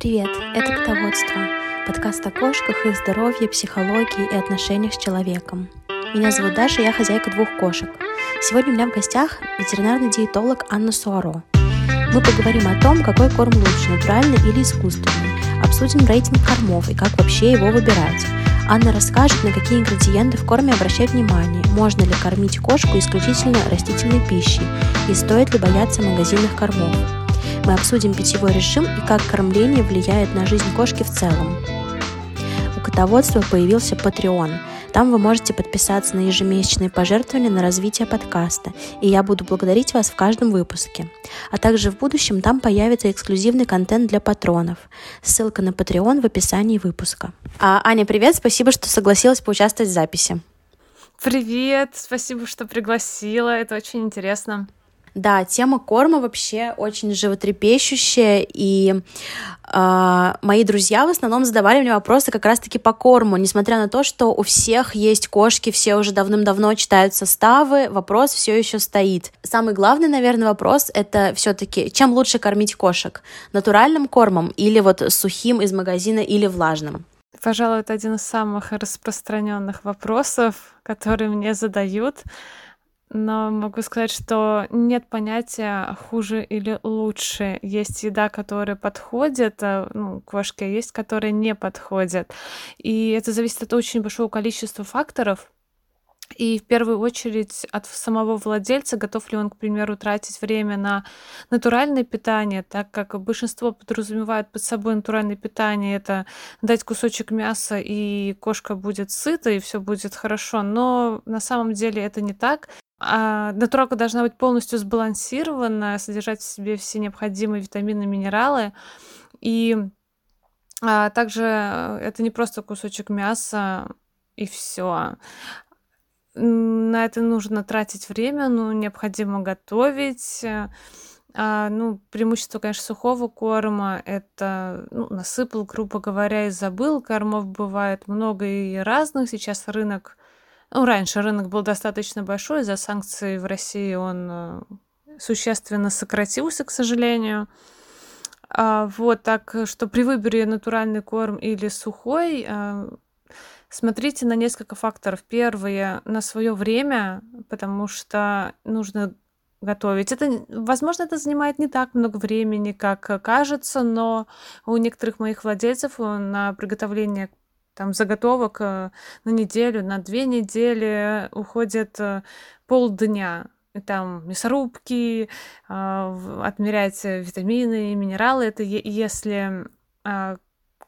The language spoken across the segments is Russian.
Привет, это «Котоводство» – подкаст о кошках, их здоровье, психологии и отношениях с человеком. Меня зовут Даша, я хозяйка двух кошек. Сегодня у меня в гостях ветеринарный диетолог Анна Суаро. Мы поговорим о том, какой корм лучше, натуральный или искусственный. Обсудим рейтинг кормов и как вообще его выбирать. Анна расскажет, на какие ингредиенты в корме обращать внимание, можно ли кормить кошку исключительно растительной пищей и стоит ли бояться магазинных кормов. Мы обсудим питьевой режим и как кормление влияет на жизнь кошки в целом. У котоводства появился Patreon. Там вы можете подписаться на ежемесячные пожертвования на развитие подкаста, и я буду благодарить вас в каждом выпуске. А также в будущем там появится эксклюзивный контент для патронов. Ссылка на Patreon в описании выпуска. А, Аня, привет, спасибо, что согласилась поучаствовать в записи. Привет, спасибо, что пригласила, это очень интересно. Да, тема корма вообще очень животрепещущая, и э, мои друзья в основном задавали мне вопросы как раз-таки по корму, несмотря на то, что у всех есть кошки, все уже давным-давно читают составы, вопрос все еще стоит. Самый главный, наверное, вопрос это все-таки, чем лучше кормить кошек? Натуральным кормом или вот сухим из магазина или влажным? Пожалуй, это один из самых распространенных вопросов, которые мне задают но могу сказать, что нет понятия хуже или лучше. Есть еда, которая подходит, а, ну, кошке, а есть, которая не подходит. И это зависит от очень большого количества факторов. И в первую очередь от самого владельца, готов ли он, к примеру, тратить время на натуральное питание, так как большинство подразумевает под собой натуральное питание, это дать кусочек мяса, и кошка будет сыта, и все будет хорошо. Но на самом деле это не так. А, натуралка должна быть полностью сбалансирована, содержать в себе все необходимые витамины, минералы. И а, также это не просто кусочек мяса и все. На это нужно тратить время, ну, необходимо готовить. А, ну, преимущество, конечно, сухого корма это ну, насыпал, грубо говоря, и забыл. Кормов бывает много и разных. Сейчас рынок ну, раньше рынок был достаточно большой, из-за санкций в России он э, существенно сократился, к сожалению. А, вот так, что при выборе натуральный корм или сухой, а, смотрите на несколько факторов. Первое, на свое время, потому что нужно готовить. Это, возможно, это занимает не так много времени, как кажется, но у некоторых моих владельцев на приготовление там заготовок э, на неделю, на две недели уходит э, полдня. И там мясорубки, а, отмерять витамины, минералы. Это если а,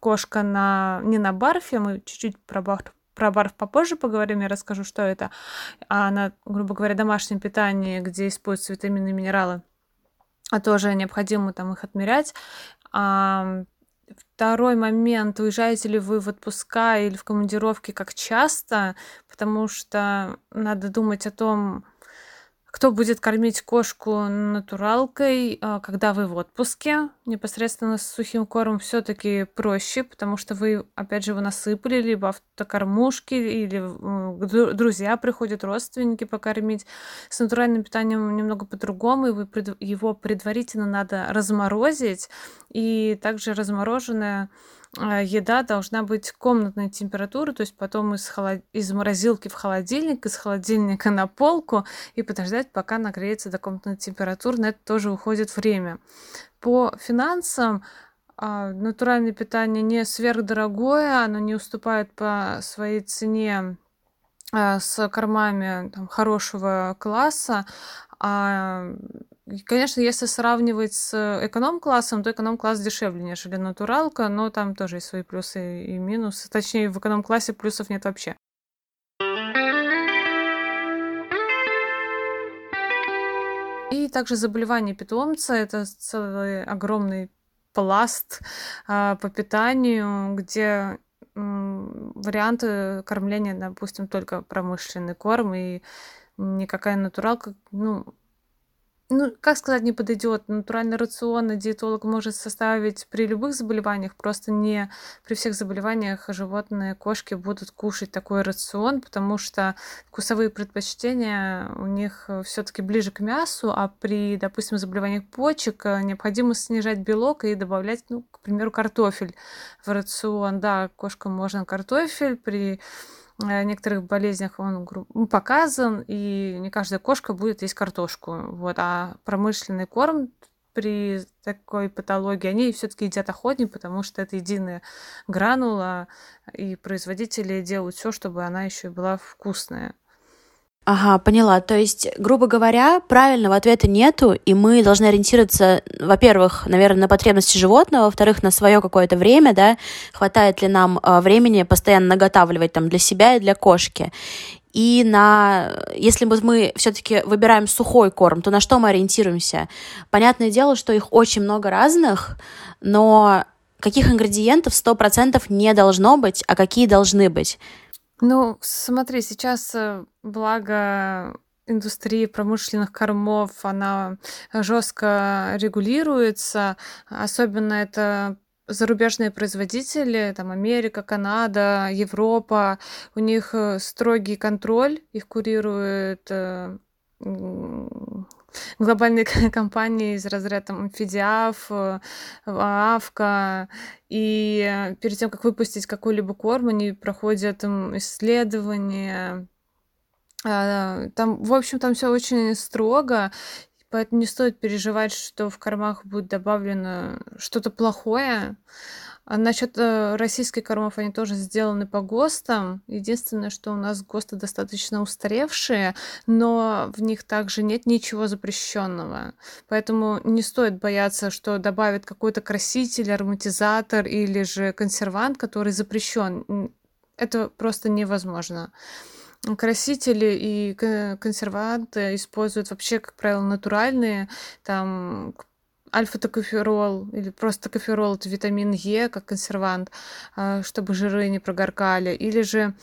кошка на, не на барфе, мы чуть-чуть про барф, про барф попозже поговорим, я расскажу, что это, а на, грубо говоря, домашнем питании, где используются витамины и минералы, а тоже необходимо там их отмерять. А, Второй момент, уезжаете ли вы в отпуска или в командировки как часто, потому что надо думать о том, кто будет кормить кошку натуралкой, а, когда вы в отпуске? Непосредственно с сухим кормом все-таки проще, потому что вы, опять же, его насыпали, либо автокормушки, или друзья приходят, родственники покормить. С натуральным питанием немного по-другому, и вы его предварительно надо разморозить, и также размороженное еда должна быть комнатной температуры, то есть потом из, холод... из морозилки в холодильник, из холодильника на полку и подождать, пока нагреется до комнатной температуры. На это тоже уходит время. По финансам а, натуральное питание не сверхдорогое, оно не уступает по своей цене а, с кормами там, хорошего класса, а Конечно, если сравнивать с эконом-классом, то эконом-класс дешевле, нежели натуралка, но там тоже есть свои плюсы и минусы. Точнее, в эконом-классе плюсов нет вообще. И также заболевания питомца – это целый огромный пласт а, по питанию, где варианты кормления, допустим, только промышленный корм и никакая натуралка, ну, ну, как сказать, не подойдет. Натуральный рацион диетолог может составить при любых заболеваниях, просто не при всех заболеваниях животные, кошки будут кушать такой рацион, потому что вкусовые предпочтения у них все-таки ближе к мясу, а при, допустим, заболеваниях почек э, необходимо снижать белок и добавлять, ну, к примеру, картофель в рацион. Да, кошкам можно картофель при Э, некоторых болезнях он ну, показан, и не каждая кошка будет есть картошку. Вот. А промышленный корм при такой патологии, они все-таки едят охотнее, потому что это единая гранула, и производители делают все, чтобы она еще и была вкусная. Ага, поняла. То есть, грубо говоря, правильного ответа нету, и мы должны ориентироваться, во-первых, наверное, на потребности животного, во-вторых, на свое какое-то время, да, хватает ли нам э, времени постоянно наготавливать там для себя и для кошки. И на, если вот мы все-таки выбираем сухой корм, то на что мы ориентируемся? Понятное дело, что их очень много разных, но каких ингредиентов 100% не должно быть, а какие должны быть? Ну, смотри, сейчас, э, благо индустрии промышленных кормов, она жестко регулируется. Особенно это зарубежные производители, там Америка, Канада, Европа, у них э, строгий контроль, их курирует э, глобальные компании из разряда там, Фидиаф, э, Авка, и перед тем, как выпустить какой-либо корм, они проходят исследования. А, там, в общем, там все очень строго, поэтому не стоит переживать, что в кормах будет добавлено что-то плохое. А насчет э, российских кормов, они тоже сделаны по ГОСТам. Единственное, что у нас ГОСТы достаточно устаревшие, но в них также нет ничего запрещенного. Поэтому не стоит бояться, что добавят какой-то краситель, ароматизатор или же консервант, который запрещен. Это просто невозможно красители и консерванты используют вообще, как правило, натуральные, там, альфа-токоферол или просто токоферол, это витамин Е как консервант, а, чтобы жиры не прогоркали. Или же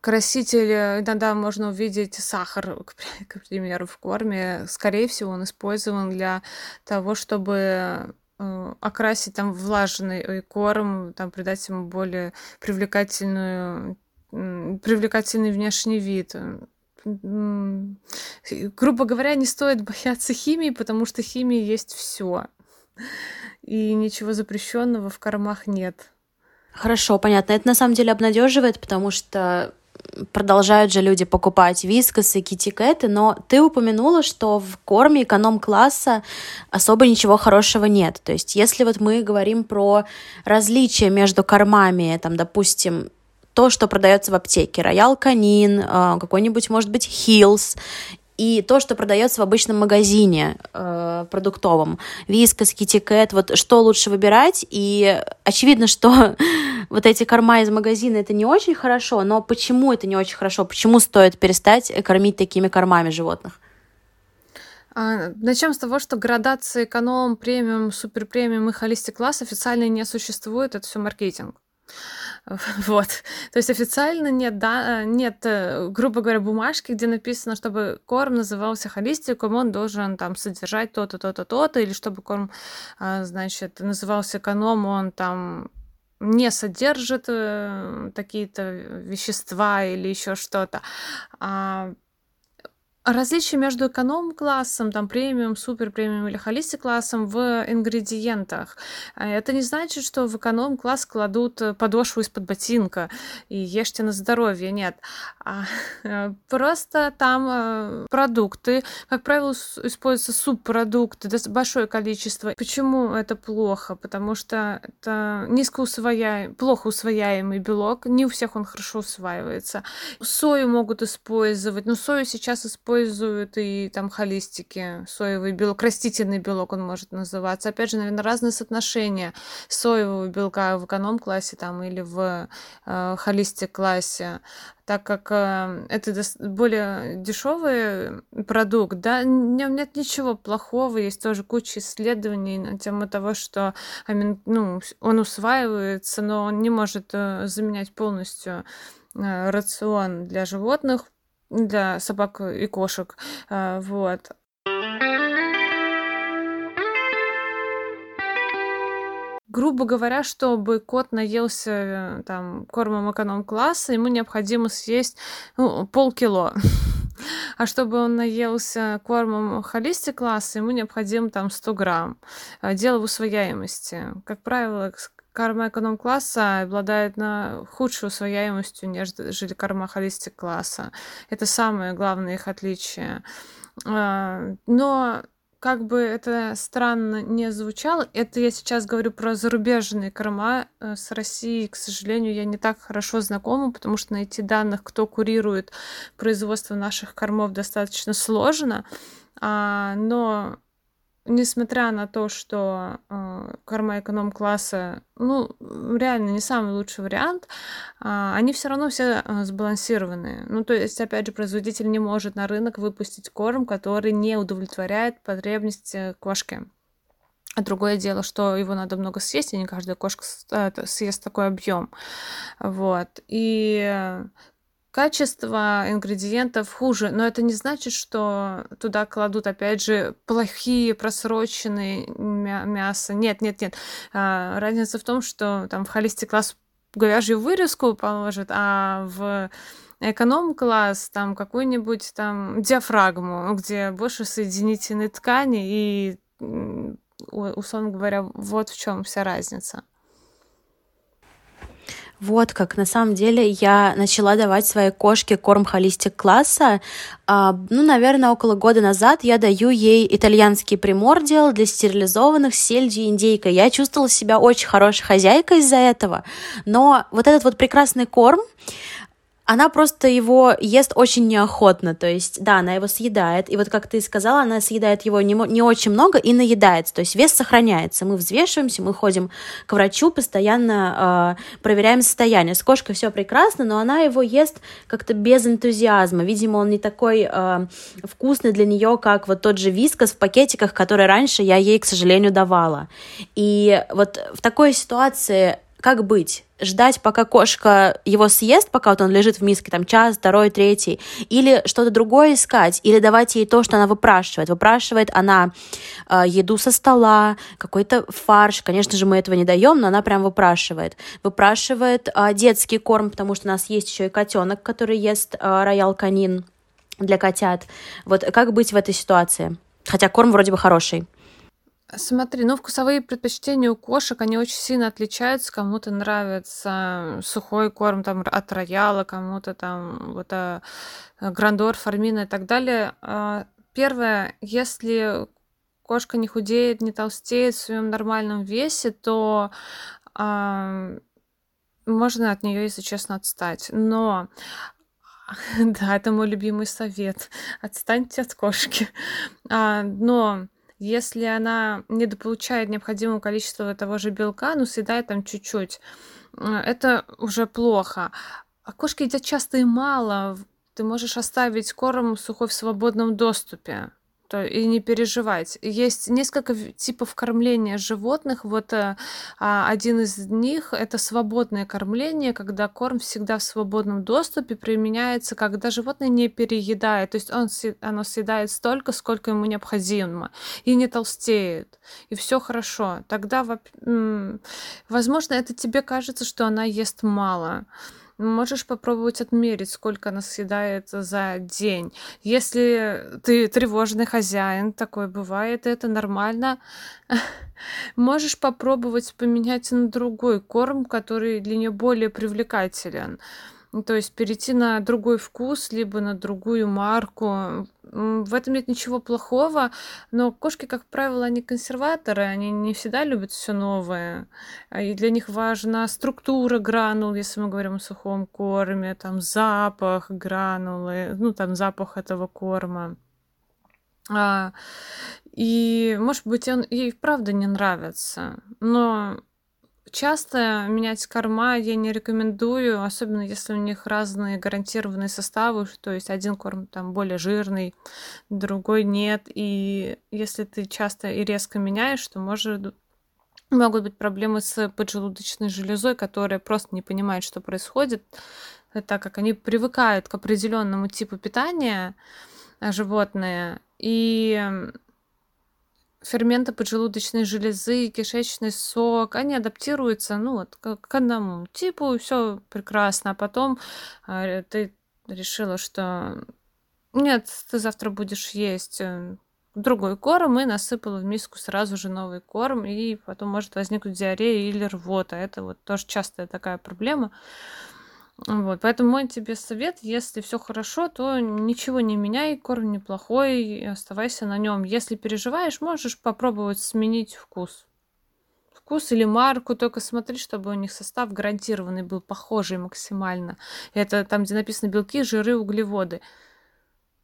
краситель, иногда можно увидеть сахар, к примеру, в корме. Скорее всего, он использован для того, чтобы э, окрасить там влажный корм, там придать ему более привлекательную привлекательный внешний вид грубо говоря, не стоит бояться химии, потому что химия есть все. И ничего запрещенного в кормах нет. Хорошо, понятно. Это на самом деле обнадеживает, потому что продолжают же люди покупать вискасы, китикеты, но ты упомянула, что в корме эконом-класса особо ничего хорошего нет. То есть если вот мы говорим про различия между кормами, там, допустим, то, что продается в аптеке. Роял Канин, а, какой-нибудь, может быть, Хиллс и то, что продается в обычном магазине э, продуктовом. Вискас, китикет, вот что лучше выбирать. И очевидно, что вот эти корма из магазина это не очень хорошо, но почему это не очень хорошо? Почему стоит перестать кормить такими кормами животных? А, начнем с того, что градации эконом, премиум, супер премиум и холистик класс официально не существует, это все маркетинг. Вот. То есть официально нет, да, нет, э, грубо говоря, бумажки, где написано, чтобы корм назывался холистиком, он должен там содержать то-то, то-то, то-то, или чтобы корм, а, значит, назывался эконом, он там не содержит э, такие-то вещества или еще что-то. Различие между эконом-классом, там, премиум, супер премиум или холистик-классом в ингредиентах. А это не значит, что в эконом-класс кладут э, подошву из-под ботинка и ешьте на здоровье. Нет. А, э, просто там э, продукты, как правило, используются субпродукты, большое количество. Почему это плохо? Потому что это низкоусвояемый, плохо усвояемый белок, не у всех он хорошо усваивается. Сою могут использовать, но сою сейчас используют используют и там холистики, соевый белок, растительный белок он может называться. Опять же, наверное, разные соотношения соевого белка в эконом-классе там или в э, холистик-классе так как э, это более дешевый продукт, да, в нет ничего плохого, есть тоже куча исследований на тему того, что ну, он усваивается, но он не может э, заменять полностью э, рацион для животных, для собак и кошек. А, вот. Грубо говоря, чтобы кот наелся э, там кормом эконом-класса, ему необходимо съесть ну, полкило. А чтобы он наелся кормом холистик-класса, ему необходимо там 100 грамм. А, дело в усвояемости. Как правило, корма эконом-класса обладает на худшей усвояемостью, нежели корма холистик-класса. Это самое главное их отличие. А, но как бы это странно не звучало, это я сейчас говорю про зарубежные корма. Э, с Россией, к сожалению, я не так хорошо знакома, потому что найти данных, кто курирует производство наших кормов, достаточно сложно. А, но несмотря на то, что э, корма эконом-класса, ну, реально не самый лучший вариант, э, они все равно все э, сбалансированные. Ну, то есть, опять же, производитель не может на рынок выпустить корм, который не удовлетворяет потребности кошки. А другое дело, что его надо много съесть, и не каждая кошка э, съест такой объем. Вот. И качество ингредиентов хуже, но это не значит, что туда кладут, опять же, плохие просроченные мясо. Нет, нет, нет. А, разница в том, что там в холисте класс говяжью вырезку положат, а в эконом-класс, там какую-нибудь там диафрагму, где больше соединительной ткани, и, условно говоря, вот в чем вся разница. Вот как на самом деле я начала давать своей кошке корм холистик класса. А, ну, наверное, около года назад я даю ей итальянский примордиал для стерилизованных с сельдью и индейкой. Я чувствовала себя очень хорошей хозяйкой из-за этого. Но вот этот вот прекрасный корм, она просто его ест очень неохотно, то есть, да, она его съедает, и вот как ты сказала, она съедает его не, не очень много и наедается, то есть вес сохраняется, мы взвешиваемся, мы ходим к врачу, постоянно э, проверяем состояние, с кошкой все прекрасно, но она его ест как-то без энтузиазма, видимо, он не такой э, вкусный для нее, как вот тот же вискас в пакетиках, который раньше я ей, к сожалению, давала, и вот в такой ситуации как быть? Ждать, пока кошка его съест, пока вот он лежит в миске, там, час, второй, третий, или что-то другое искать, или давать ей то, что она выпрашивает. Выпрашивает она э, еду со стола, какой-то фарш, конечно же, мы этого не даем, но она прям выпрашивает. Выпрашивает э, детский корм, потому что у нас есть еще и котенок, который ест э, канин для котят. Вот как быть в этой ситуации? Хотя корм вроде бы хороший. Смотри, ну, вкусовые предпочтения у кошек, они очень сильно отличаются. Кому-то нравится сухой корм там от рояла, кому-то там вот а, грандор, фармина и так далее. А, первое, если кошка не худеет, не толстеет в своем нормальном весе, то а, можно от нее, если честно, отстать. Но да, это мой любимый совет. Отстаньте от кошки. А, но если она недополучает необходимого количества того же белка, ну, съедает там чуть-чуть, это уже плохо. А кошки едят часто и мало. Ты можешь оставить корм сухой в свободном доступе то и не переживать. Есть несколько типов кормления животных. Вот а, один из них это свободное кормление, когда корм всегда в свободном доступе применяется, когда животное не переедает, то есть он, оно съедает столько, сколько ему необходимо, и не толстеет, и все хорошо. Тогда, возможно, это тебе кажется, что она ест мало. Можешь попробовать отмерить, сколько она съедает за день. Если ты тревожный хозяин, такое бывает, это нормально. Можешь попробовать поменять на другой корм, который для нее более привлекателен. Ну, то есть перейти на другой вкус, либо на другую марку. В этом нет ничего плохого, но кошки, как правило, они консерваторы, они не всегда любят все новое. А и для них важна структура гранул, если мы говорим о сухом корме, там запах гранулы, ну там запах этого корма. А, и, может быть, он ей правда не нравится, но Часто менять корма я не рекомендую, особенно если у них разные гарантированные составы, то есть один корм там более жирный, другой нет. И если ты часто и резко меняешь, то может могут быть проблемы с поджелудочной железой, которая просто не понимает, что происходит. так как они привыкают к определенному типу питания, э, животные, и ферменты поджелудочной железы, кишечный сок, они адаптируются, ну, вот, к, одному типу, все прекрасно. А потом э, ты решила, что нет, ты завтра будешь есть э, другой корм и насыпала в миску сразу же новый корм, и потом может возникнуть диарея или рвота. Это вот тоже частая такая проблема. Вот, поэтому мой тебе совет, если все хорошо, то ничего не меняй, корм неплохой, оставайся на нем. Если переживаешь, можешь попробовать сменить вкус. Вкус или марку, только смотри, чтобы у них состав гарантированный был похожий максимально. Это там, где написано белки, жиры, углеводы.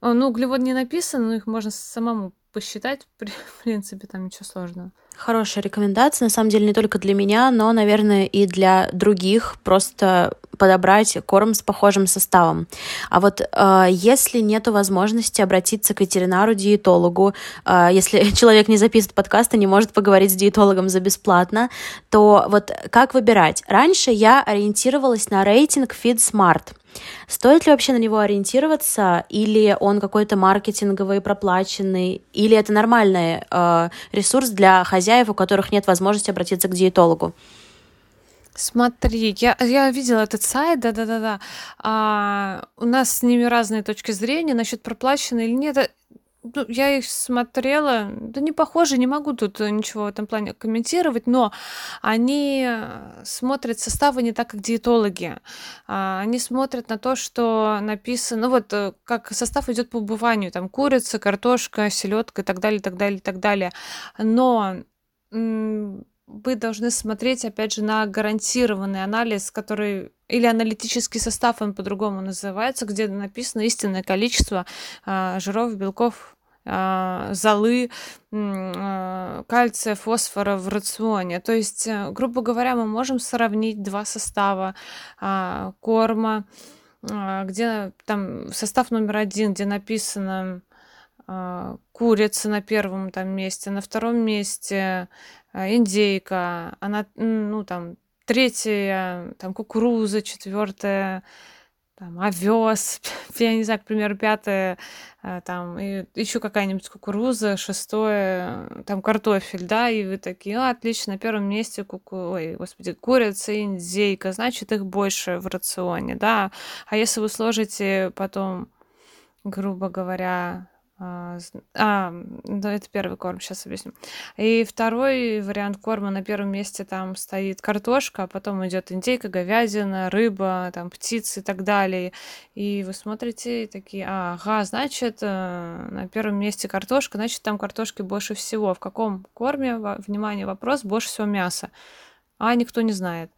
Ну, углевод не написано, но их можно самому посчитать, в принципе, там ничего сложного. Хорошая рекомендация, на самом деле, не только для меня, но, наверное, и для других. Просто подобрать корм с похожим составом. А вот э, если нет возможности обратиться к ветеринару-диетологу, э, если человек не записывает подкаст и не может поговорить с диетологом за бесплатно, то вот как выбирать? Раньше я ориентировалась на рейтинг FeedSmart. Стоит ли вообще на него ориентироваться, или он какой-то маркетинговый, проплаченный, или это нормальный э, ресурс для хозяев, у которых нет возможности обратиться к диетологу? Смотри, я, я видела этот сайт, да-да-да-да. А, у нас с ними разные точки зрения насчет проплачено или нет. Э, ну, я их смотрела, да не похоже, не могу тут ничего в этом плане комментировать, но они смотрят составы не так, как диетологи. А, они смотрят на то, что написано, ну вот э, как состав идет по убыванию, там курица, картошка, селедка и так далее, и так далее, и так далее. Но вы должны смотреть, опять же, на гарантированный анализ, который или аналитический состав, он по-другому называется, где написано истинное количество э, жиров, белков, э, золы, э, кальция, фосфора в рационе. То есть, э, грубо говоря, мы можем сравнить два состава э, корма, где там состав номер один, где написано курица на первом там месте, на втором месте а, индейка, она, ну, там, третья, там, кукуруза, четвертая, там, овес, я не знаю, к примеру, пятое, а, там, и еще какая-нибудь кукуруза, шестое, там, картофель, да, и вы такие, а, отлично, на первом месте, куку... ой, господи, курица, индейка, значит, их больше в рационе, да, а если вы сложите потом, грубо говоря, а, а, да, это первый корм, сейчас объясню. И второй вариант корма на первом месте там стоит картошка, а потом идет индейка, говядина, рыба, там птицы и так далее. И вы смотрите и такие, ага, значит, э, на первом месте картошка, значит, там картошки больше всего. В каком корме, внимание, вопрос, больше всего мяса? А никто не знает.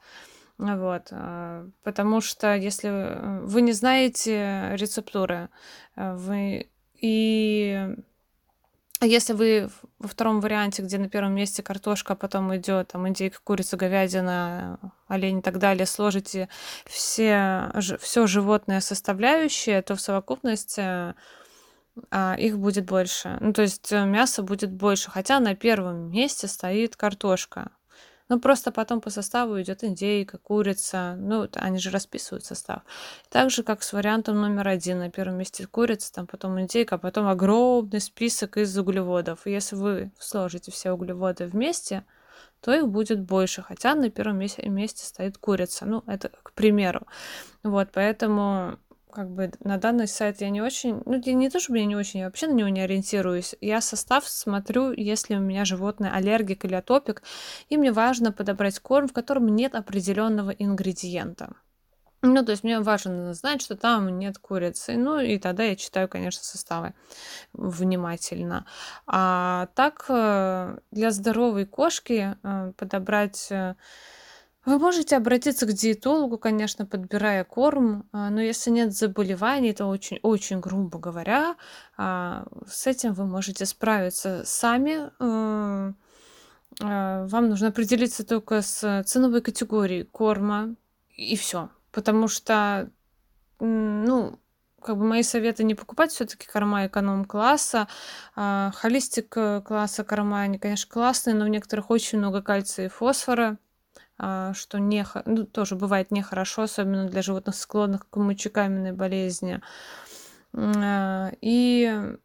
Вот, а, потому что если вы не знаете рецептуры, э, вы и если вы во втором варианте, где на первом месте картошка, а потом идет там индейка, курица, говядина, олень и так далее, сложите все, все животные составляющие, то в совокупности а, их будет больше. Ну, то есть э, мяса будет больше, хотя на первом месте стоит картошка. Ну, просто потом по составу идет индейка, курица. Ну, они же расписывают состав. Так же, как с вариантом номер один. На первом месте курица, там потом индейка, а потом огромный список из углеводов. И если вы сложите все углеводы вместе, то их будет больше, хотя на первом месте, месте стоит курица. Ну, это к примеру. Вот, поэтому как бы на данный сайт я не очень, ну не то чтобы я не очень, я вообще на него не ориентируюсь. Я состав смотрю, если у меня животное аллергик или атопик, и мне важно подобрать корм, в котором нет определенного ингредиента. Ну, то есть мне важно знать, что там нет курицы. Ну, и тогда я читаю, конечно, составы внимательно. А так, э, для здоровой кошки э, подобрать э, вы можете обратиться к диетологу, конечно, подбирая корм, а, но если нет заболеваний, то очень, очень грубо говоря, а, с этим вы можете справиться сами. А, вам нужно определиться только с ценовой категорией корма и все, потому что, ну, как бы мои советы не покупать все-таки корма эконом-класса. Холистик э, класса корма, они, конечно, классные, но в некоторых очень много кальция и фосфора что не, ну, тоже бывает нехорошо, особенно для животных, склонных к мочекаменной болезни. А, и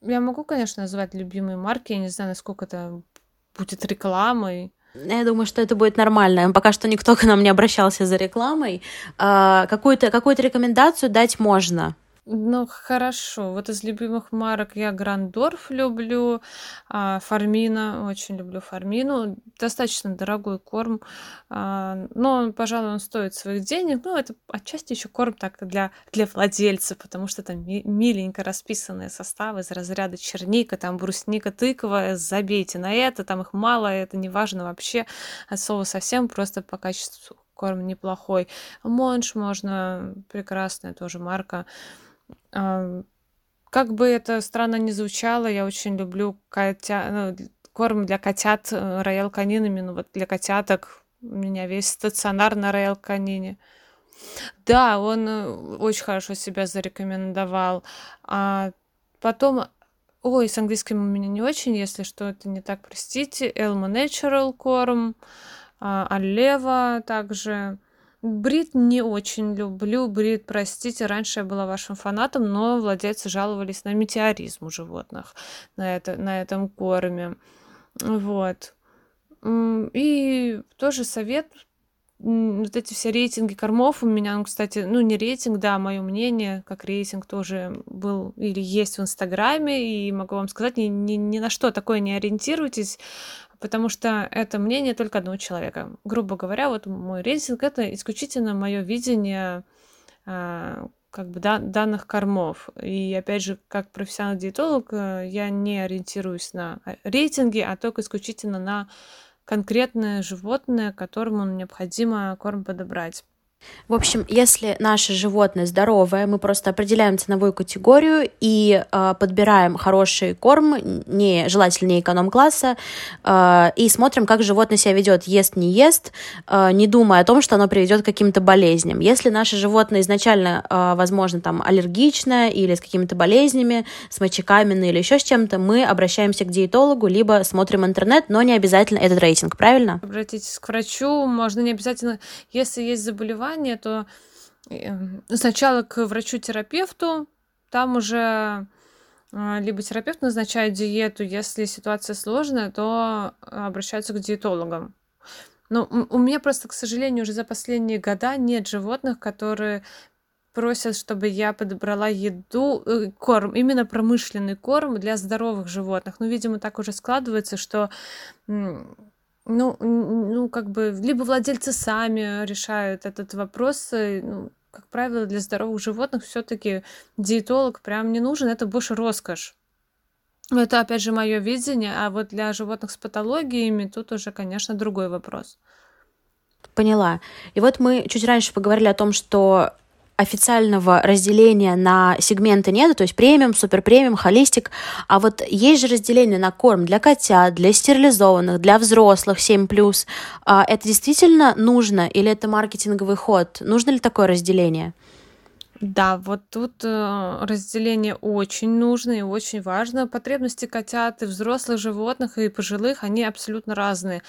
я могу, конечно, назвать любимые марки, я не знаю, насколько это будет рекламой. Я думаю, что это будет нормально. Пока что никто к нам не обращался за рекламой. А, какую-то какую рекомендацию дать можно. Ну, хорошо. Вот из любимых марок я Грандорф люблю, а, Фармина, очень люблю Фармину. Достаточно дорогой корм, а, но, пожалуй, он стоит своих денег. Ну, это отчасти еще корм так для, для владельца, потому что там миленько расписанные составы из разряда черника, там брусника, тыква, забейте на это, там их мало, это не важно вообще от слова совсем, просто по качеству корм неплохой. Монш можно, прекрасная тоже марка. Как бы это странно ни звучало, я очень люблю котя ну, корм для котят, э, роял канин, именно вот для котяток. У меня весь стационар на роял канине. Да, он э, очень хорошо себя зарекомендовал. А потом, ой, с английским у меня не очень, если что, это не так, простите. Elmo Natural корм, а, Алева также. Брит не очень люблю. Брит, простите, раньше я была вашим фанатом, но владельцы жаловались на метеоризм у животных на, это, на этом корме. Вот. И тоже совет вот эти все рейтинги кормов у меня, ну, кстати, ну, не рейтинг, да, мое мнение, как рейтинг тоже был или есть в Инстаграме, и могу вам сказать, ни, ни, ни на что такое не ориентируйтесь, потому что это мнение только одного человека. Грубо говоря, вот мой рейтинг это исключительно мое видение а, как бы да, данных кормов. И опять же, как профессиональный диетолог, э, я не ориентируюсь на э, рейтинги, а только исключительно на конкретное животное, которому необходимо корм подобрать. В общем, если наше животное здоровое, мы просто определяем ценовую категорию и э, подбираем хороший корм, не желательно не эконом-класса, э, и смотрим, как животное себя ведет, ест, не ест, э, не думая о том, что оно приведет к каким-то болезням. Если наше животное изначально, э, возможно, там аллергичное или с какими-то болезнями, с мочекаменной или еще с чем-то, мы обращаемся к диетологу, либо смотрим интернет, но не обязательно этот рейтинг, правильно? Обратитесь к врачу, можно не обязательно, если есть заболевание, заболевание, то эм, сначала к врачу-терапевту, там уже а, либо терапевт назначает диету, если ситуация сложная, то обращаются к диетологам. Но у меня просто, к сожалению, уже за последние года нет животных, которые просят, чтобы я подобрала еду, э, корм, именно промышленный корм для здоровых животных. Ну, видимо, так уже складывается, что ну, ну, как бы, либо владельцы сами решают этот вопрос. Э, ну, как правило, для здоровых животных все-таки диетолог прям не нужен, это больше роскошь. Это, опять же, мое видение, а вот для животных с патологиями тут уже, конечно, другой вопрос. Поняла. И вот мы чуть раньше поговорили о том, что официального разделения на сегменты нет, то есть премиум, супер премиум, холистик, а вот есть же разделение на корм для котят, для стерилизованных, для взрослых 7+. А это действительно нужно или это маркетинговый ход? Нужно ли такое разделение? Да, вот тут э, разделение очень нужно и очень важно. Потребности котят и взрослых животных и пожилых, они абсолютно разные.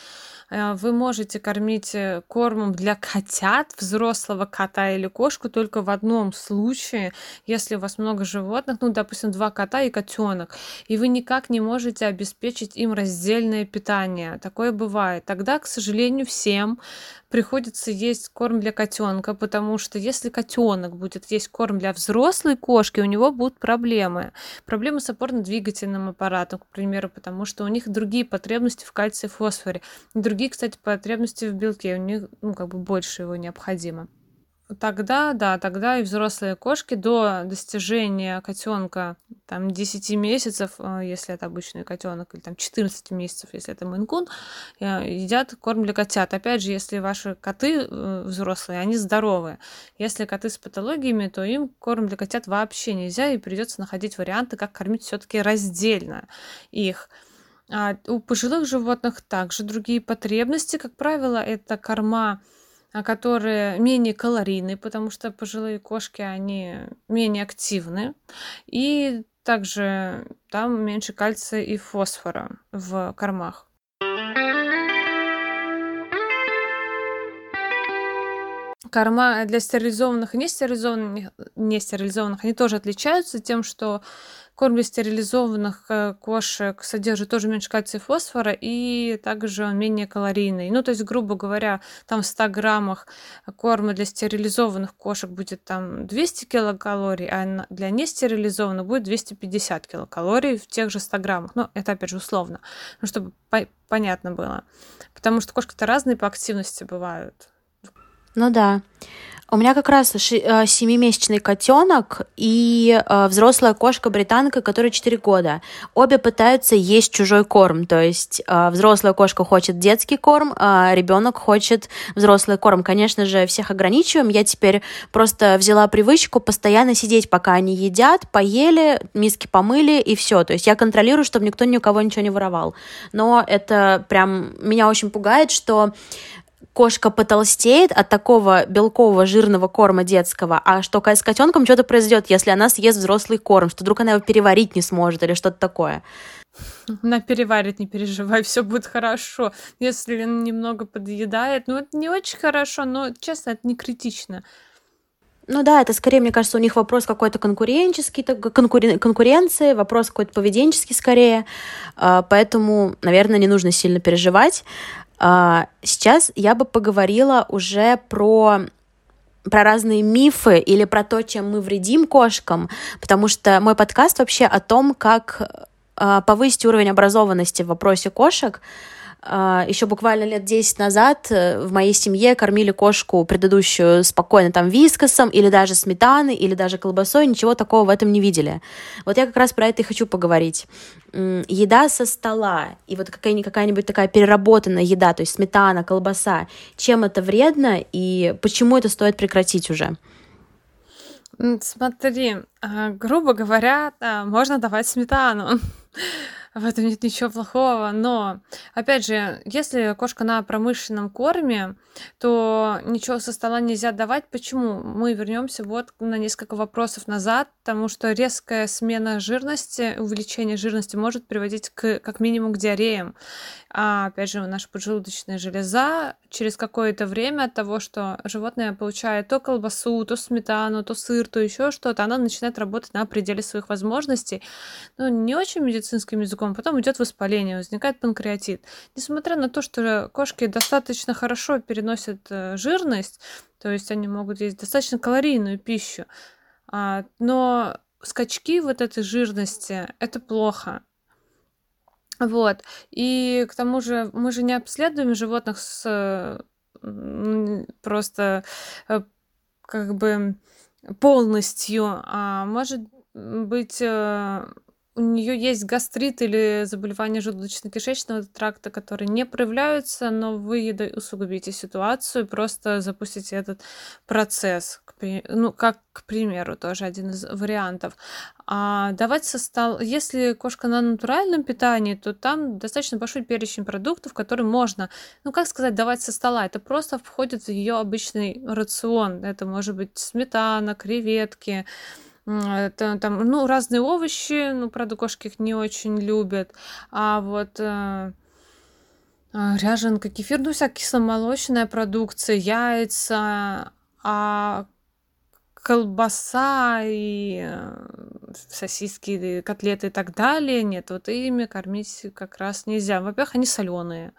Э, вы можете кормить э, кормом для котят, взрослого кота или кошку только в одном случае, если у вас много животных, ну, допустим, два кота и котенок, и вы никак не можете обеспечить им раздельное питание. Такое бывает. Тогда, к сожалению, всем приходится есть корм для котенка, потому что если котенок будет есть корм для взрослой кошки, у него будут проблемы. Проблемы с опорно-двигательным аппаратом, к примеру, потому что у них другие потребности в кальции и фосфоре. Другие, кстати, потребности в белке, у них ну, как бы больше его необходимо. Тогда, да, тогда и взрослые кошки до достижения котенка там 10 месяцев, э, если это обычный котенок, или там 14 месяцев, если это мейнкун, э, едят корм для котят. Опять же, если ваши коты э, взрослые, они здоровые. Если коты с патологиями, то им корм для котят вообще нельзя, и придется находить варианты, как кормить все-таки раздельно их. А у пожилых животных также другие потребности. Как правило, это корма а, которые менее калорийны, потому что пожилые кошки, они менее активны. И также там меньше кальция и фосфора в кормах. Корма для стерилизованных и нестерилизованных, нестерилизованных, они тоже отличаются тем, что корм для стерилизованных э, кошек содержит тоже меньше кальция и фосфора, и также он менее калорийный. Ну, то есть, грубо говоря, там в 100 граммах корма для стерилизованных кошек будет там 200 килокалорий, а для нестерилизованных будет 250 килокалорий в тех же 100 граммах. Ну, это, опять же, условно, ну, чтобы по понятно было. Потому что кошки-то разные по активности бывают. Ну да. У меня как раз э, семимесячный котенок и э, взрослая кошка-британка, которой 4 года. Обе пытаются есть чужой корм. То есть э, взрослая кошка хочет детский корм, а ребенок хочет взрослый корм. Конечно же, всех ограничиваем. Я теперь просто взяла привычку постоянно сидеть, пока они едят, поели, миски помыли и все. То есть я контролирую, чтобы никто ни у кого ничего не воровал. Но это прям меня очень пугает, что кошка потолстеет от такого белкового жирного корма детского, а что с котенком что-то произойдет, если она съест взрослый корм, что вдруг она его переварить не сможет или что-то такое. Она переварит, не переживай, все будет хорошо. Если он немного подъедает, ну это не очень хорошо, но честно, это не критично. Ну да, это скорее, мне кажется, у них вопрос какой-то конкуренческий, конкурен, конкуренции, вопрос какой-то поведенческий скорее. А, поэтому, наверное, не нужно сильно переживать. А, сейчас я бы поговорила уже про про разные мифы или про то, чем мы вредим кошкам, потому что мой подкаст вообще о том, как а, повысить уровень образованности в вопросе кошек, Еще буквально лет 10 назад э, в моей семье кормили кошку предыдущую спокойно там вискосом или даже сметаной, или даже колбасой, ничего такого в этом не видели. Вот я как раз про это и хочу поговорить. Еда со стола и вот какая-нибудь такая переработанная еда, то есть сметана, колбаса, чем это вредно и почему это стоит прекратить уже? Смотри, а, грубо говоря, можно давать сметану. В этом нет ничего плохого, но, опять же, если кошка на промышленном корме, то ничего со стола нельзя давать. Почему? Мы вернемся вот на несколько вопросов назад, потому что резкая смена жирности, увеличение жирности может приводить к, как минимум к диареям. А, опять же, наша поджелудочная железа через какое-то время от того, что животное получает то колбасу, то сметану, то сыр, то еще что-то, она начинает работать на пределе своих возможностей. Ну, не очень медицинским языком, потом идет воспаление, возникает панкреатит. Несмотря на то, что кошки достаточно хорошо переносят э, жирность, то есть они могут есть достаточно калорийную пищу, а, но скачки вот этой жирности – это плохо. Вот. И к тому же мы же не обследуем животных с просто э, как бы полностью, а может быть э, у нее есть гастрит или заболевание желудочно-кишечного тракта, которые не проявляются, но вы едой усугубите ситуацию, просто запустите этот процесс, ну, как, к примеру, тоже один из вариантов. А давать со стола, если кошка на натуральном питании, то там достаточно большой перечень продуктов, которые можно, ну, как сказать, давать со стола. Это просто входит в ее обычный рацион. Это может быть сметана, креветки, это там, ну, разные овощи, ну, правда, кошки их не очень любят. А вот э, а, ряженка, кефир, ну, вся кисломолочная продукция, яйца, а колбаса и э, сосиски, котлеты и так далее. Нет, вот ими кормить как раз нельзя. Во-первых, они соленые,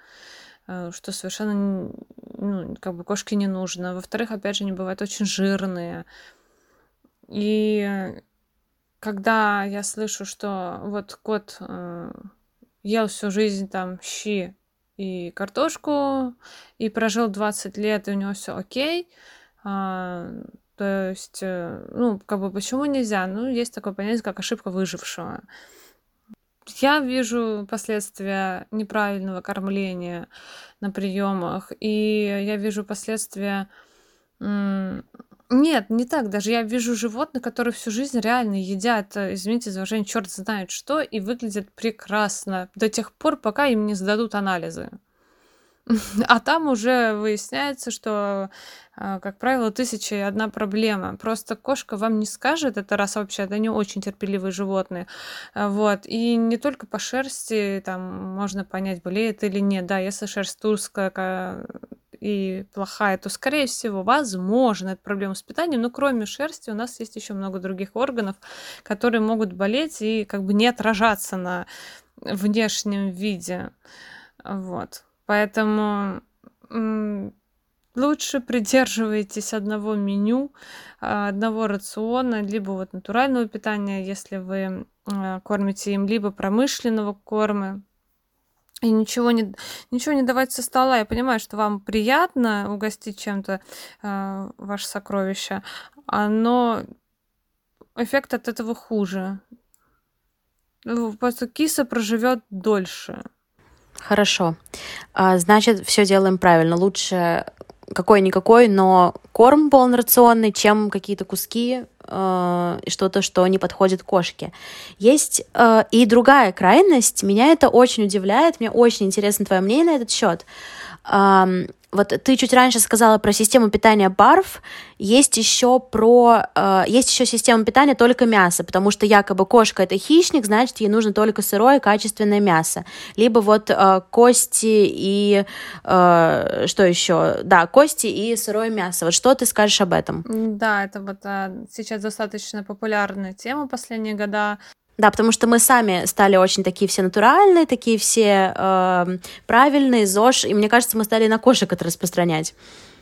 э, что совершенно, ну, как бы кошке не нужно. Во-вторых, опять же, они бывают очень жирные. И когда я слышу, что вот кот э, ел всю жизнь там щи и картошку, и прожил 20 лет, и у него все окей, а, то есть, э, ну, как бы почему нельзя? Ну, есть такое понятие, как ошибка выжившего. Я вижу последствия неправильного кормления на приемах, и я вижу последствия нет, не так даже. Я вижу животных, которые всю жизнь реально едят, э, извините за выражение, черт знает что, и выглядят прекрасно до тех пор, пока им не сдадут анализы. А там уже выясняется, что, э, как правило, тысяча и одна проблема. Просто кошка вам не скажет, это раз вообще, это не очень терпеливые животные. Э, вот. И не только по шерсти там можно понять, болеет или нет. Да, если шерсть туская, и плохая, то, скорее всего, возможно, это проблема с питанием, но кроме шерсти у нас есть еще много других органов, которые могут болеть и как бы не отражаться на внешнем виде. Вот. Поэтому лучше придерживайтесь одного меню, а, одного рациона, либо вот натурального питания, если вы а, кормите им, либо промышленного корма, и ничего не, ничего не давать со стола. Я понимаю, что вам приятно угостить чем-то э, ваше сокровище, но эффект от этого хуже. Ну, просто киса проживет дольше. Хорошо. А, значит, все делаем правильно. Лучше какой-никакой, но корм полнорационный, чем какие-то куски э, что-то, что не подходит кошке. Есть э, и другая крайность. Меня это очень удивляет. Мне очень интересно твое мнение на этот счет. Вот ты чуть раньше сказала про систему питания барф. Есть еще про э, есть еще система питания только мяса, потому что якобы кошка это хищник, значит ей нужно только сырое качественное мясо, либо вот э, кости и э, что еще, да, кости и сырое мясо. Вот что ты скажешь об этом? Да, это вот а, сейчас достаточно популярная тема последние года. Да, потому что мы сами стали очень такие все натуральные, такие все э, правильные, ЗОЖ, и мне кажется, мы стали на кошек это распространять.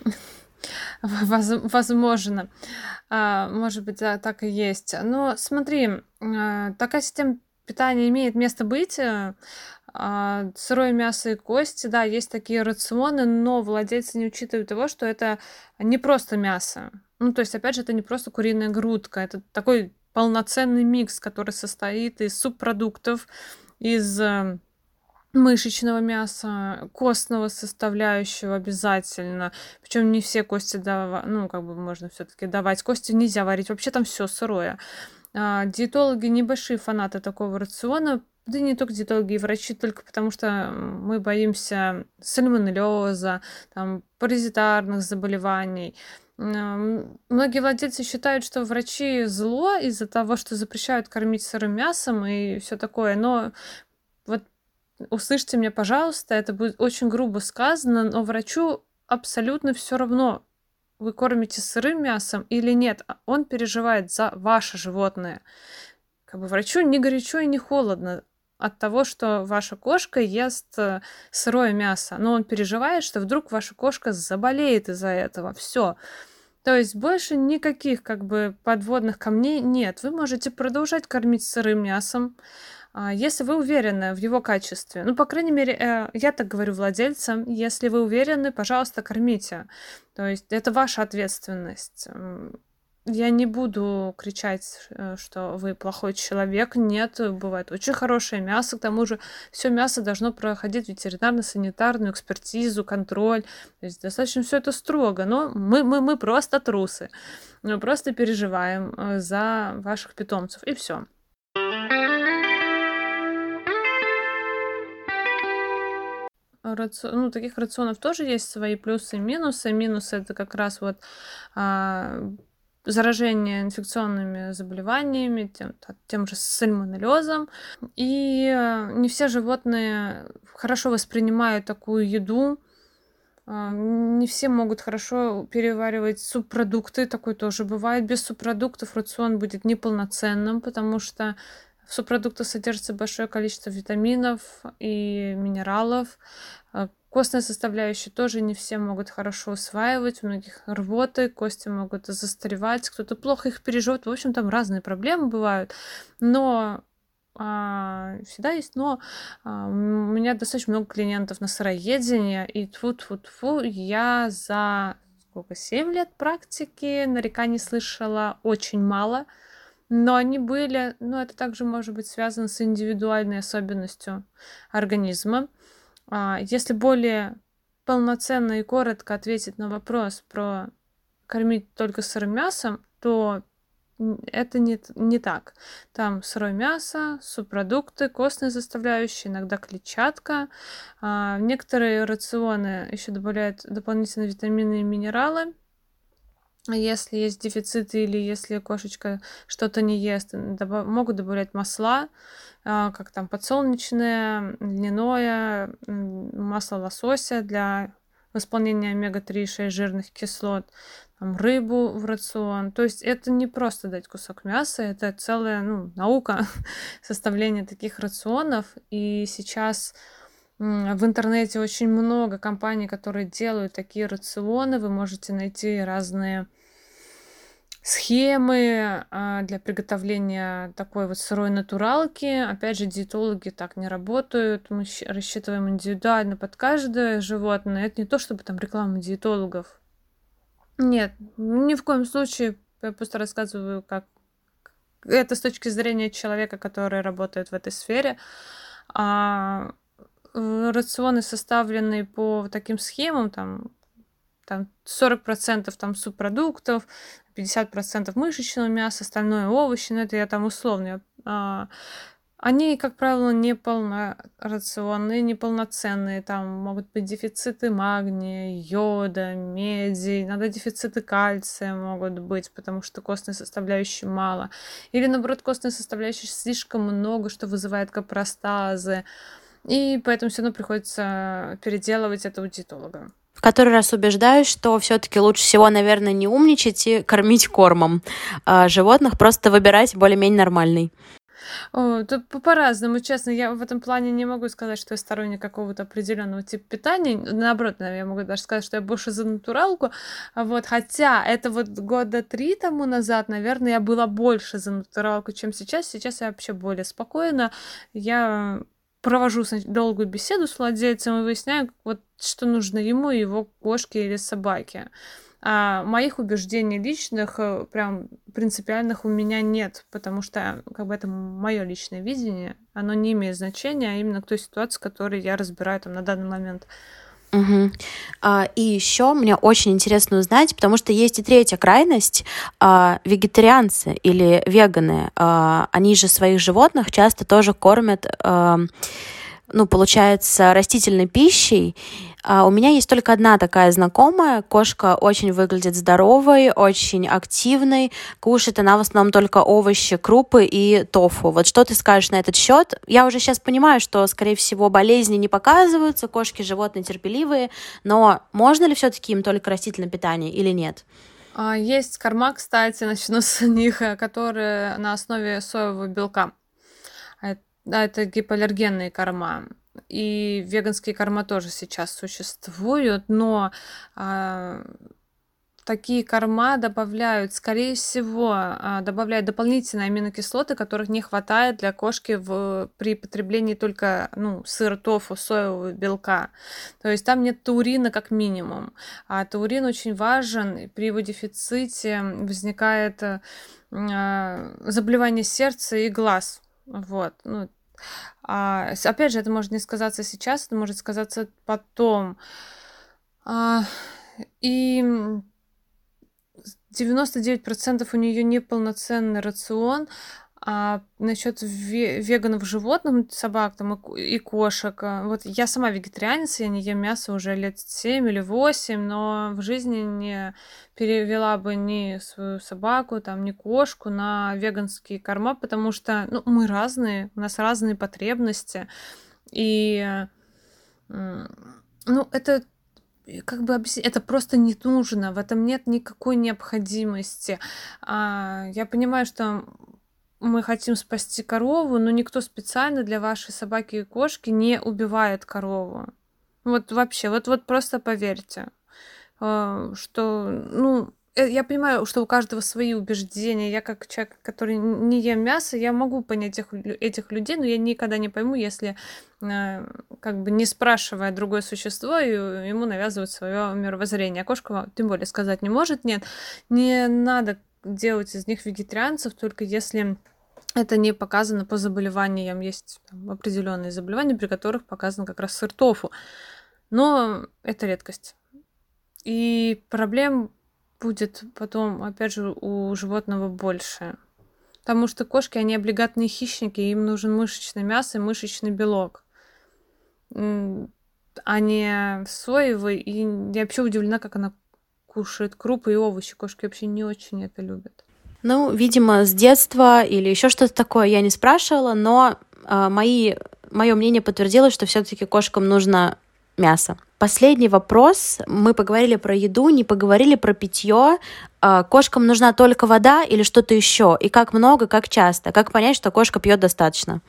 Возможно. А, может быть, да, так и есть. Но смотри, а, такая система питания имеет место быть. Э, а, сырое мясо и кости, да, есть такие рационы, но владельцы не учитывают того, что это не просто мясо. Ну, то есть, опять же, это не просто куриная грудка, это такой полноценный микс, который состоит из субпродуктов, из э, мышечного мяса, костного составляющего обязательно. Причем не все кости давать, ну, как бы можно все-таки давать. Кости нельзя варить, вообще там все сырое. А, диетологи небольшие фанаты такого рациона, да не только диетологи и врачи, только потому что мы боимся сальмонеллеза, там, паразитарных заболеваний. Многие владельцы считают, что врачи зло из-за того, что запрещают кормить сырым мясом и все такое, но вот услышьте меня, пожалуйста, это будет очень грубо сказано, но врачу абсолютно все равно, вы кормите сырым мясом или нет, а он переживает за ваше животное. Как бы врачу не горячо и не холодно от того, что ваша кошка ест э, сырое мясо, но он переживает, что вдруг ваша кошка заболеет из-за этого. Все. То есть больше никаких как бы подводных камней нет. Вы можете продолжать кормить сырым мясом, а, если вы уверены в его качестве. Ну, по крайней мере, э, я так говорю владельцам, если вы уверены, пожалуйста, кормите. То есть это ваша ответственность я не буду кричать, э, что вы плохой человек. Нет, бывает очень хорошее мясо. К тому же все мясо должно проходить ветеринарно-санитарную экспертизу, контроль. То есть достаточно все это строго. Но мы, мы, мы просто трусы. Мы просто переживаем э, за ваших питомцев. И все. Рацион, ну, таких рационов тоже есть свои плюсы и минусы. Минусы это как раз вот а, заражение инфекционными заболеваниями, тем, тем же сальмонеллезом. И э, не все животные хорошо воспринимают такую еду, а, не все могут хорошо переваривать субпродукты, такое тоже бывает. Без субпродуктов рацион будет неполноценным, потому что в субпродуктах содержится большое количество витаминов и минералов, а, Костная составляющая тоже не все могут хорошо усваивать, у многих рвоты, кости могут застаревать, кто-то плохо их переживет. В общем, там разные проблемы бывают. Но а, всегда есть но. А, у меня достаточно много клиентов на сыроедение, и тут тфу тфу я за сколько, 7 лет практики нареканий слышала очень мало. Но они были, ну, это также может быть связано с индивидуальной особенностью организма. А, если более полноценно и коротко ответить на вопрос про кормить только сырым мясом, то это не, не так. Там сырое мясо, субпродукты, костные составляющие, иногда клетчатка. А, некоторые рационы еще добавляют дополнительные витамины и минералы. Если есть дефициты или если кошечка что-то не ест, добав могут добавлять масла, а, как там подсолнечное, льняное, масло лосося для восполнение омега-3 и 6 жирных кислот, там, рыбу в рацион. То есть это не просто дать кусок мяса, это целая ну, наука составления таких рационов. И сейчас в интернете очень много компаний, которые делают такие рационы. Вы можете найти разные схемы а, для приготовления такой вот сырой натуралки. Опять же, диетологи так не работают. Мы рассчитываем индивидуально под каждое животное. Это не то, чтобы там реклама диетологов. Нет, ни в коем случае. Я просто рассказываю, как это с точки зрения человека, который работает в этой сфере. А рационы составлены по таким схемам, там там 40% там субпродуктов, 50% мышечного мяса, остальное овощи, но это я там условно. А, они, как правило, не полнорационные, неполноценные. Там могут быть дефициты магния, йода, меди, иногда дефициты кальция могут быть, потому что костной составляющей мало. Или, наоборот, костной составляющей слишком много, что вызывает капростазы. И поэтому все равно приходится переделывать это у диетолога в который раз убеждаюсь, что все-таки лучше всего, наверное, не умничать и кормить кормом а животных, просто выбирать более-менее нормальный. То по-разному, честно, я в этом плане не могу сказать, что я сторонник какого-то определенного типа питания. Наоборот, наверное, я могу даже сказать, что я больше за натуралку. Вот, хотя это вот года три тому назад, наверное, я была больше за натуралку, чем сейчас. Сейчас я вообще более спокойна. Я провожу долгую беседу с владельцем и выясняю, вот, что нужно ему и его кошке или собаке. А моих убеждений личных, э, прям принципиальных у меня нет, потому что как бы это мое личное видение, оно не имеет значения, а именно к той ситуации, которую я разбираю там на данный момент. Угу. А, и еще мне очень интересно узнать, потому что есть и третья крайность, а, вегетарианцы или веганы, а, они же своих животных часто тоже кормят, а, ну, получается, растительной пищей, а у меня есть только одна такая знакомая. Кошка очень выглядит здоровой, очень активной. Кушает она в основном только овощи, крупы и тофу. Вот что ты скажешь на этот счет? Я уже сейчас понимаю, что, скорее всего, болезни не показываются, кошки животные терпеливые, но можно ли все-таки им только растительное питание или нет? А, есть корма, кстати, начну с них, которые на основе соевого белка. Это гипоаллергенные корма и веганские корма тоже сейчас существуют, но а, такие корма добавляют, скорее всего, а, добавляют дополнительные аминокислоты, которых не хватает для кошки в, при потреблении только ну, сыра, тофу, соевого белка. То есть там нет таурина как минимум. А таурин очень важен, при его дефиците возникает а, заболевание сердца и глаз. Вот, ну, а, опять же, это может не сказаться сейчас, это может сказаться потом. А, и 99% у нее неполноценный рацион, а насчет веганов животных, собак там и, кошек, а, вот я сама вегетарианец, я не ем мясо уже лет 7 или 8, но в жизни не перевела бы ни свою собаку, там, ни кошку на веганские корма, потому что ну, мы разные, у нас разные потребности. И ну, это как бы объяснить, это просто не нужно, в этом нет никакой необходимости. А, я понимаю, что мы хотим спасти корову, но никто специально для вашей собаки и кошки не убивает корову. Вот вообще, вот, вот просто поверьте, э, что, ну, э, я понимаю, что у каждого свои убеждения. Я как человек, который не ем мясо, я могу понять этих, этих людей, но я никогда не пойму, если э, как бы не спрашивая другое существо, и ему навязывают свое мировоззрение. А кошка тем более сказать не может, нет. Не надо делать из них вегетарианцев, только если это не показано по заболеваниям. Есть там, определенные заболевания, при которых показан как раз сыр тофу. Но это редкость. И проблем будет потом, опять же, у животного больше. Потому что кошки, они облигатные хищники, им нужен мышечное мясо и мышечный белок. А не соевый. И я вообще удивлена, как она кушает крупы и овощи. Кошки вообще не очень это любят. Ну, видимо, с детства или еще что-то такое я не спрашивала, но э, мои, мое мнение подтвердилось, что все-таки кошкам нужно мяса. Последний вопрос. Мы поговорили про еду, не поговорили про питье. А, кошкам нужна только вода или что-то еще? И как много, как часто? Как понять, что кошка пьет достаточно?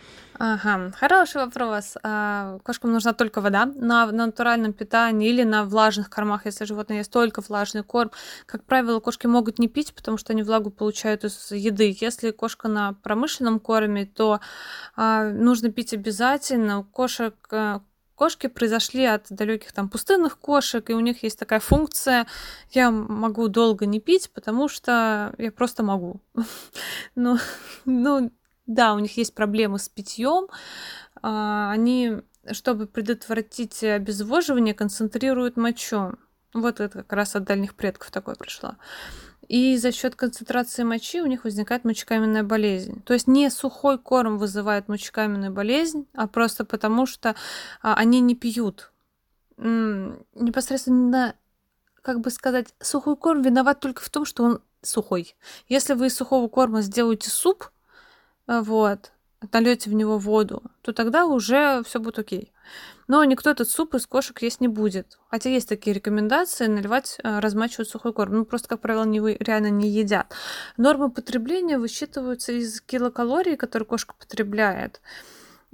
Ага, хороший вопрос. А, кошкам нужна только вода на натуральном питании или на влажных кормах, если животное есть только влажный корм. Как правило, кошки могут не пить, потому что они влагу получают из еды. Если кошка на промышленном корме, то а, нужно пить обязательно. У кошек э, кошки произошли от далеких там пустынных кошек, и у них есть такая функция, я могу долго не пить, потому что я просто могу. Ну, ну, да, у них есть проблемы с питьем. А, они, чтобы предотвратить обезвоживание, концентрируют мочу. Вот это как раз от дальних предков такое пришло. И за счет концентрации мочи у них возникает мочекаменная болезнь. То есть не сухой корм вызывает мочекаменную болезнь, а просто потому, что а, они не пьют. Непосредственно, как бы сказать, сухой корм виноват только в том, что он сухой. Если вы из сухого корма сделаете суп, вот, нальете в него воду, то тогда уже все будет окей. Но никто этот суп из кошек есть не будет. Хотя есть такие рекомендации наливать, э, размачивать сухой корм. Ну, просто, как правило, не, реально не едят. Нормы потребления высчитываются из килокалорий, которые кошка потребляет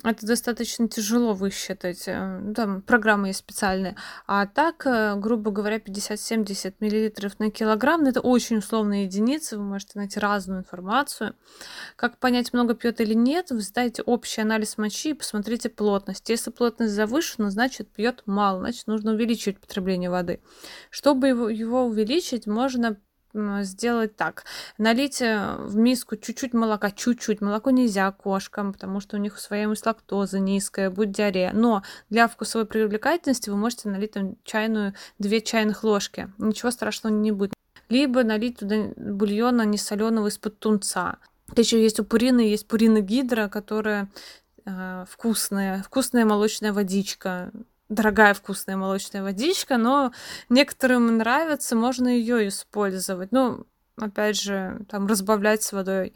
это достаточно тяжело высчитать. Э, ну, там программы есть специальные. А так, э, грубо говоря, 50-70 мл на килограмм, ну, это очень условные единицы, вы можете найти разную информацию. Как понять, много пьет или нет, вы сдаете общий анализ мочи и посмотрите плотность. Если плотность завышена, значит пьет мало, значит нужно увеличивать потребление воды. Чтобы его увеличить, можно сделать так. Налить э, в миску чуть-чуть молока, чуть-чуть. Молоко нельзя кошкам, потому что у них усвояемость лактозы низкая, будет диарея. Но для вкусовой привлекательности вы можете налить там чайную, две чайных ложки. Ничего страшного не будет. Либо налить туда бульона несоленого из-под тунца. Еще есть у пурины, есть пурина гидра, которая э, вкусная, вкусная молочная водичка дорогая вкусная молочная водичка, но некоторым нравится, можно ее использовать. Ну, опять же, там разбавлять с водой.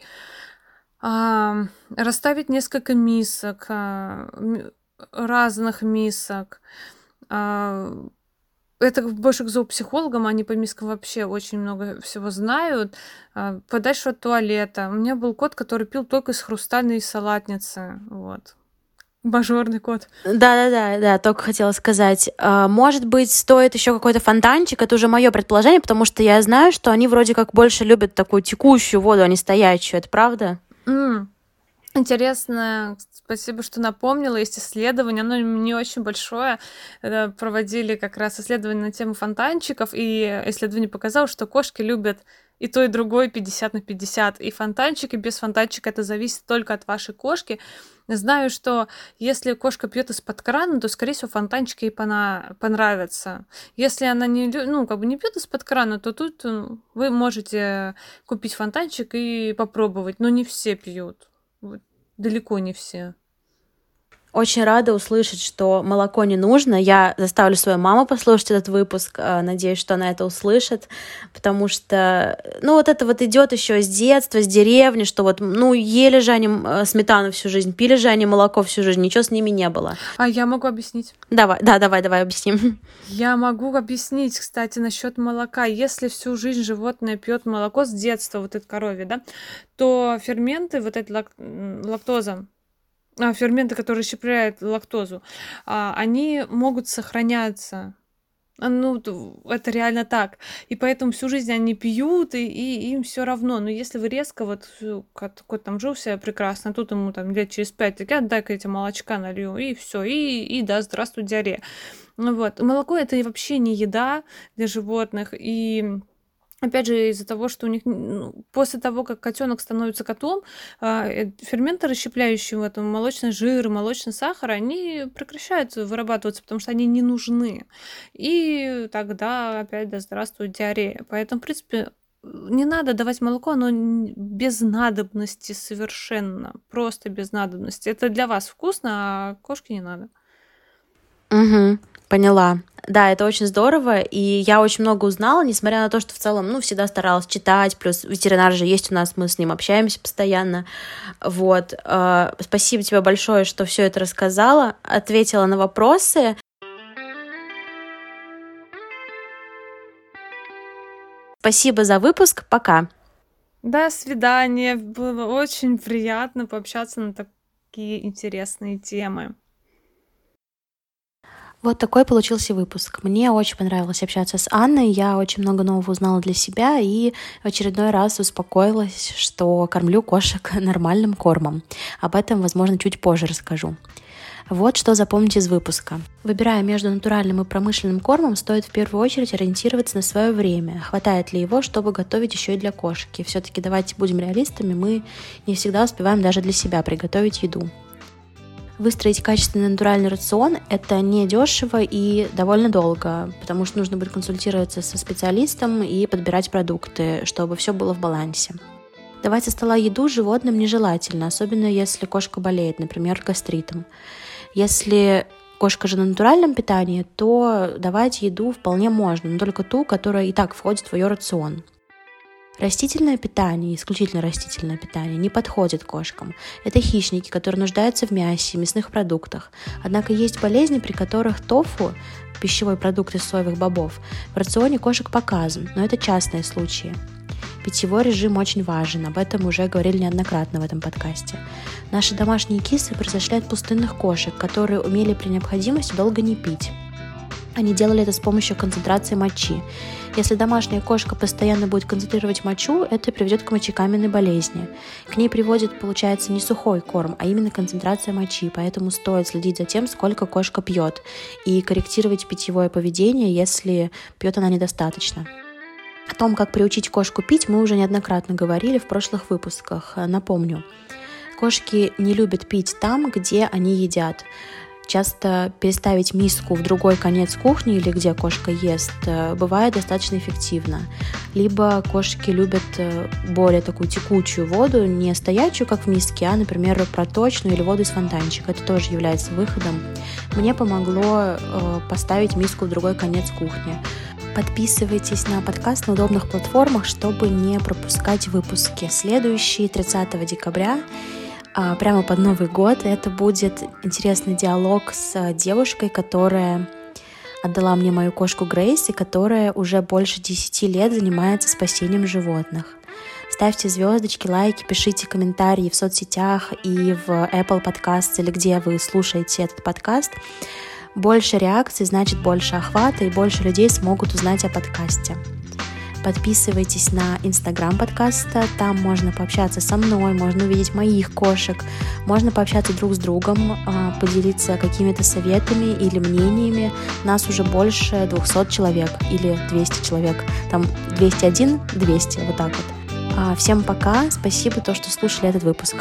А, расставить несколько мисок, а, разных мисок. А, это больше к зоопсихологам, они по мискам вообще очень много всего знают. А, подальше от туалета. У меня был кот, который пил только из хрустальной салатницы. Вот. Бажорный кот. Да-да-да, да, только хотела сказать. А, может быть, стоит еще какой-то фонтанчик, это уже мое предположение, потому что я знаю, что они вроде как больше любят такую текущую воду, а не стоячую. Это правда? Mm. Интересно, спасибо, что напомнила. Есть исследование, оно не очень большое. Проводили как раз исследование на тему фонтанчиков, и исследование показало, что кошки любят и то, и другое 50 на 50. И фонтанчик, и без фонтанчика это зависит только от вашей кошки. Знаю, что если кошка пьет из-под крана, то, скорее всего, фонтанчик ей пона- понравится. Если она не, ну, как бы не пьет из-под крана, то тут ну, вы можете купить фонтанчик и попробовать. Но не все пьют. Далеко не все. Очень рада услышать, что молоко не нужно. Я заставлю свою маму послушать этот выпуск. Э, надеюсь, что она это услышит. Потому что, ну, вот это вот идет еще с детства, с деревни, что вот, ну, ели же они э, сметану всю жизнь, пили же они молоко всю жизнь, ничего с ними не было. А я могу объяснить? Давай, да, давай, давай объясним. Я могу объяснить, кстати, насчет молока. Если всю жизнь животное пьет молоко с детства, вот это коровье, да, то ферменты, вот эта лак... лактоза, ферменты, которые расщепляют лактозу, а, они могут сохраняться. А, ну, это реально так. И поэтому всю жизнь они пьют, и, и им все равно. Но если вы резко, вот кот там жил себя прекрасно, тут ему там лет через пять, я дай-ка эти молочка налью, и все, и, и да, здравствуй, диарея. Ну вот. Молоко это вообще не еда для животных, и Опять же, из-за того, что у них ну, после того, как котенок становится котом, а, э, ферменты, расщепляющие в этом молочный жир, молочный сахар, они прекращают вырабатываться, потому что они не нужны. И тогда опять да здравствует диарея. Поэтому, в принципе, не надо давать молоко, оно без надобности совершенно. Просто без надобности. Это для вас вкусно, а кошке не надо. Угу. Поняла. Да, это очень здорово, и я очень много узнала, несмотря на то, что в целом, ну, всегда старалась читать, плюс ветеринар же есть у нас, мы с ним общаемся постоянно, вот. Э, спасибо тебе большое, что все это рассказала, ответила на вопросы. Спасибо за выпуск, пока. До свидания, было очень приятно пообщаться на такие интересные темы. Вот такой получился выпуск. Мне очень понравилось общаться с Анной, я очень много нового узнала для себя и в очередной раз успокоилась, что кормлю кошек нормальным кормом. Об этом, возможно, чуть позже расскажу. Вот что запомнить из выпуска. Выбирая между натуральным и промышленным кормом, стоит в первую очередь ориентироваться на свое время. Хватает ли его, чтобы готовить еще и для кошки? Все-таки давайте будем реалистами, мы не всегда успеваем даже для себя приготовить еду. Выстроить качественный натуральный рацион – это не дешево и довольно долго, потому что нужно будет консультироваться со специалистом и подбирать продукты, чтобы все было в балансе. Давать со стола еду животным нежелательно, особенно если кошка болеет, например, гастритом. Если кошка же на натуральном питании, то давать еду вполне можно, но только ту, которая и так входит в ее рацион. Растительное питание, исключительно растительное питание, не подходит кошкам. Это хищники, которые нуждаются в мясе, мясных продуктах. Однако есть болезни, при которых тофу, пищевой продукт из соевых бобов, в рационе кошек показан, но это частные случаи. Питьевой режим очень важен, об этом уже говорили неоднократно в этом подкасте. Наши домашние кисы произошли от пустынных кошек, которые умели при необходимости долго не пить. Они делали это с помощью концентрации мочи. Если домашняя кошка постоянно будет концентрировать мочу, это приведет к мочекаменной болезни. К ней приводит, получается, не сухой корм, а именно концентрация мочи, поэтому стоит следить за тем, сколько кошка пьет, и корректировать питьевое поведение, если пьет она недостаточно. О том, как приучить кошку пить, мы уже неоднократно говорили в прошлых выпусках. Напомню, кошки не любят пить там, где они едят. Часто переставить миску в другой конец кухни или где кошка ест э, бывает достаточно эффективно. Либо кошки любят э, более такую текучую воду, не стоячую, как в миске, а, например, проточную или воду из фонтанчика. Это тоже является выходом. Мне помогло э, поставить миску в другой конец кухни. Подписывайтесь на подкаст на удобных платформах, чтобы не пропускать выпуски. Следующий 30 декабря прямо под Новый год. Это будет интересный диалог с девушкой, которая отдала мне мою кошку Грейс и которая уже больше 10 лет занимается спасением животных. Ставьте звездочки, лайки, пишите комментарии в соцсетях и в Apple Podcasts или где вы слушаете этот подкаст. Больше реакций значит больше охвата и больше людей смогут узнать о подкасте. Подписывайтесь на инстаграм подкаста, там можно пообщаться со мной, можно увидеть моих кошек, можно пообщаться друг с другом, а, поделиться какими-то советами или мнениями. Нас уже больше 200 человек или 200 человек, там 201, 200, вот так вот. А, всем пока, спасибо, то, что слушали этот выпуск.